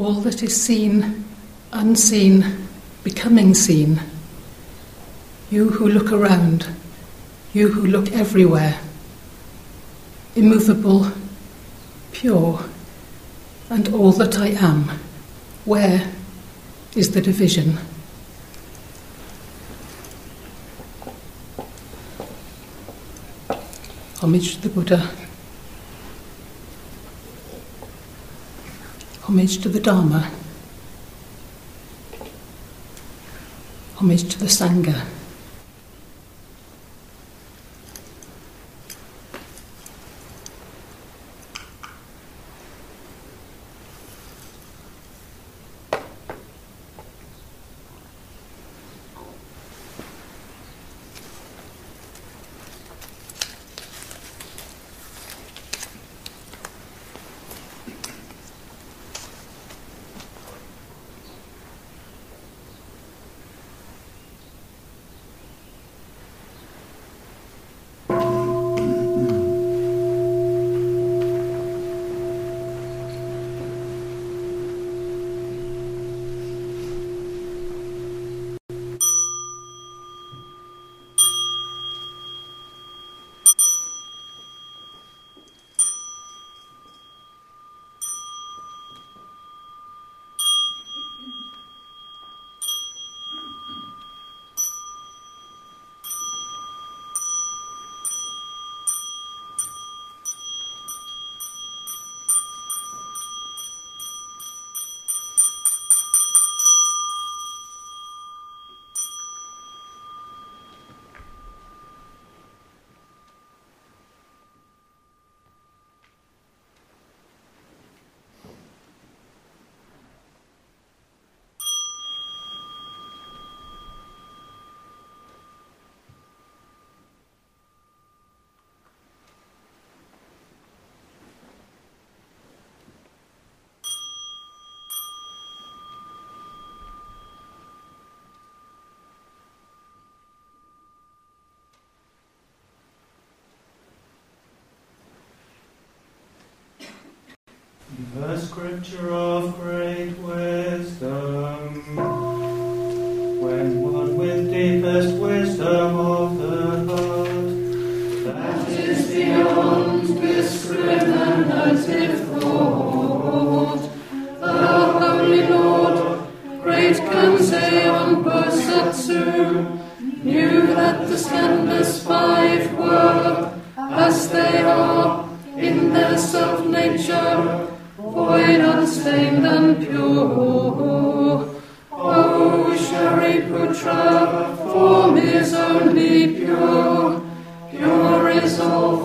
all that is seen, unseen, becoming seen. You who look around, you who look everywhere, immovable, pure, and all that I am, where is the division? Homage to the Buddha. Homage to the Dharma. Homage to the Sangha. Scripture of great wisdom. When one with deepest wisdom of the heart, that is beyond discriminative thought, the Holy Lord, great Kanzeon Bosatsu, knew that the Skandhas five were, as they are, in their self-nature, void, and pure. Oh, o Shariputra, form is only pure, pure is all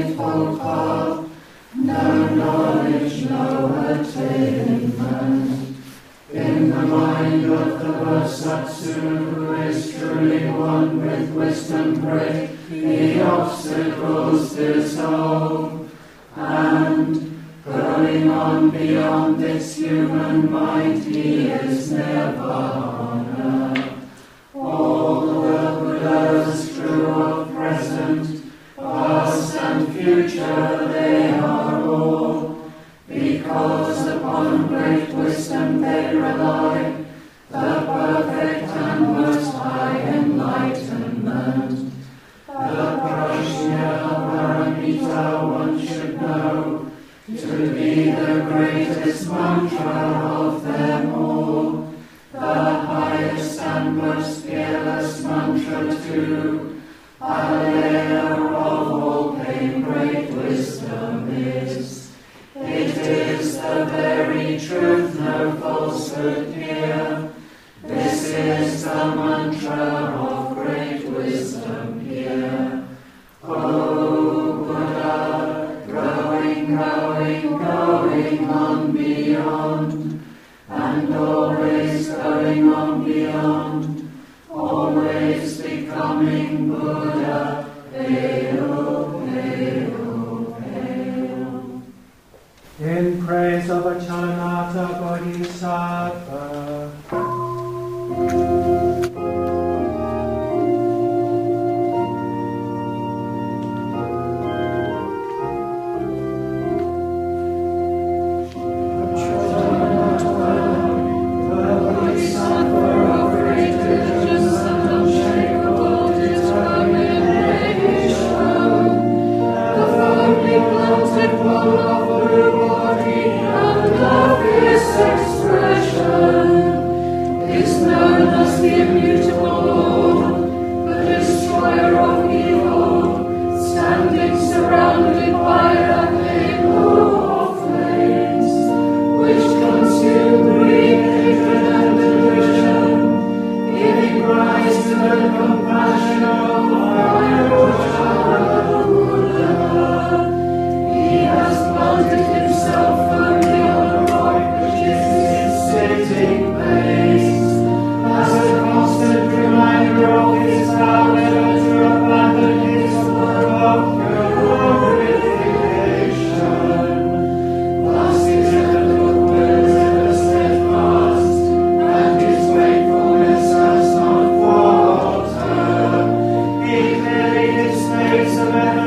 eightfold path, no knowledge, no attainment. In the mind of the Bosatsu, who is truly one with wisdom great, the obstacles dissolve, and going on beyond this human mind, he is nirvana. Upon great wisdom they rely, the perfect and most high enlightenment. The Prajna one should know, to be the greatest mantra of them all, the highest and most fearless mantra too, Alea of all pain great wisdom is. It is the very truth, no falsehood here. This is the mantra of great wisdom here. Oh Buddha, growing, growing, going on beyond, and always going on beyond, always becoming Buddha. Hail, in Amen.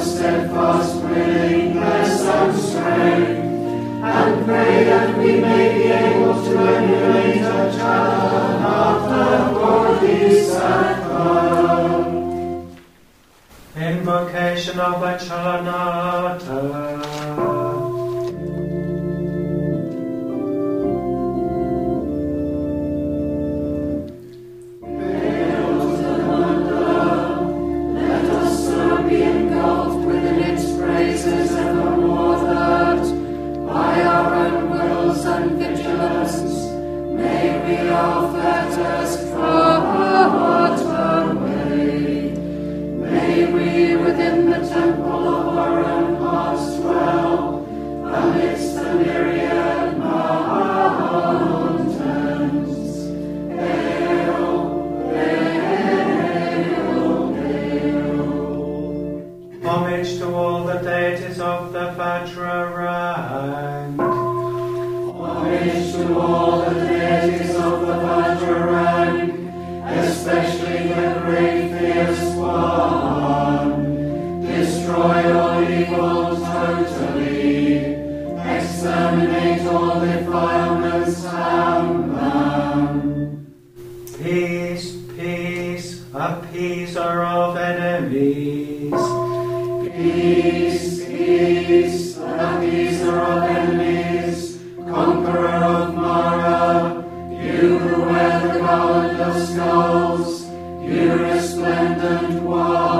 steadfast willingness and strength, and pray that we may be able to emulate a child of the worthy Sacrament. Invocation of the Vacharanata. the snows, here resplendent wild.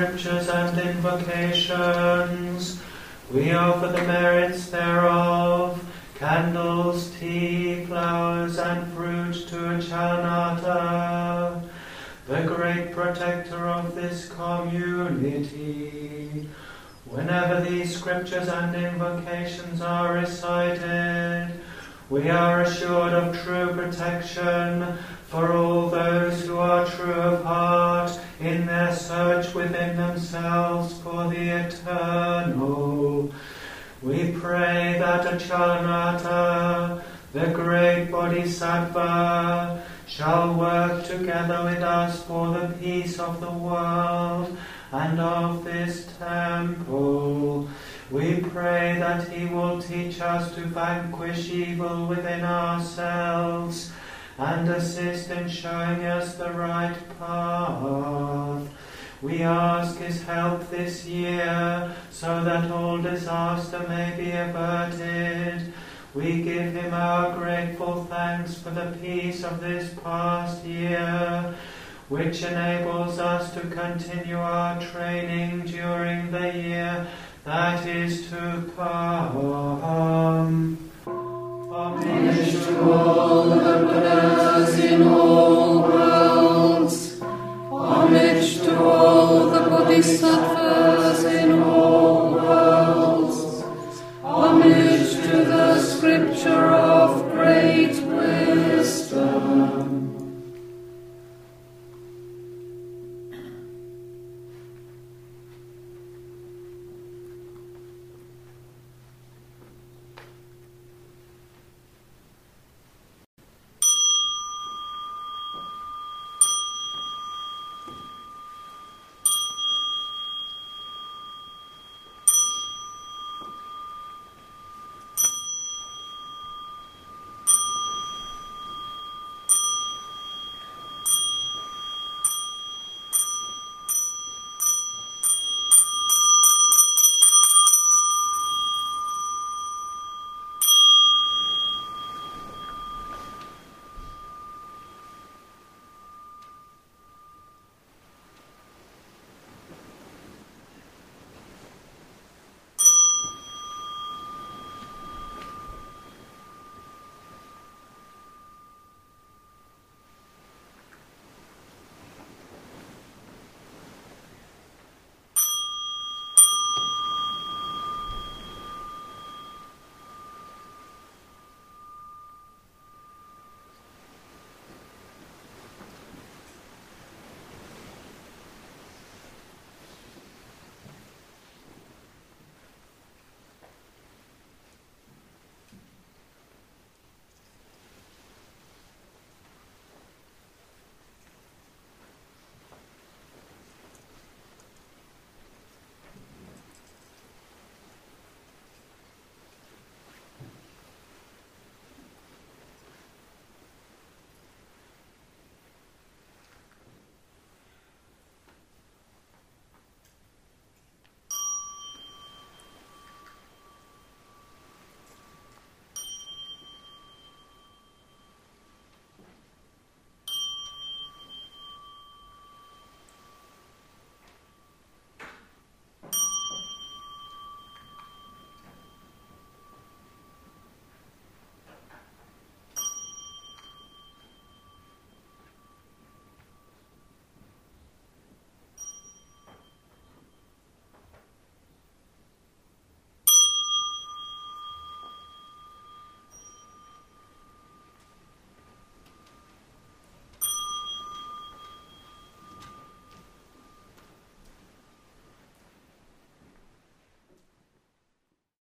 Scriptures and invocations. We offer the merits thereof, candles, tea, flowers, and fruit to Achalanatha, the great protector of this community. Whenever these scriptures and invocations are recited, we are assured of true protection for all those who are true of heart in their search within themselves for the eternal. We pray that Achalanatha, the great Bodhisattva, shall work together with us for the peace of the world and of this temple. We pray that He will teach us to vanquish evil within ourselves and assist in showing us the right path. We ask His help this year so that all disaster may be averted. We give Him our grateful thanks for the peace of this past year, which enables us to continue our training during the year that is to come.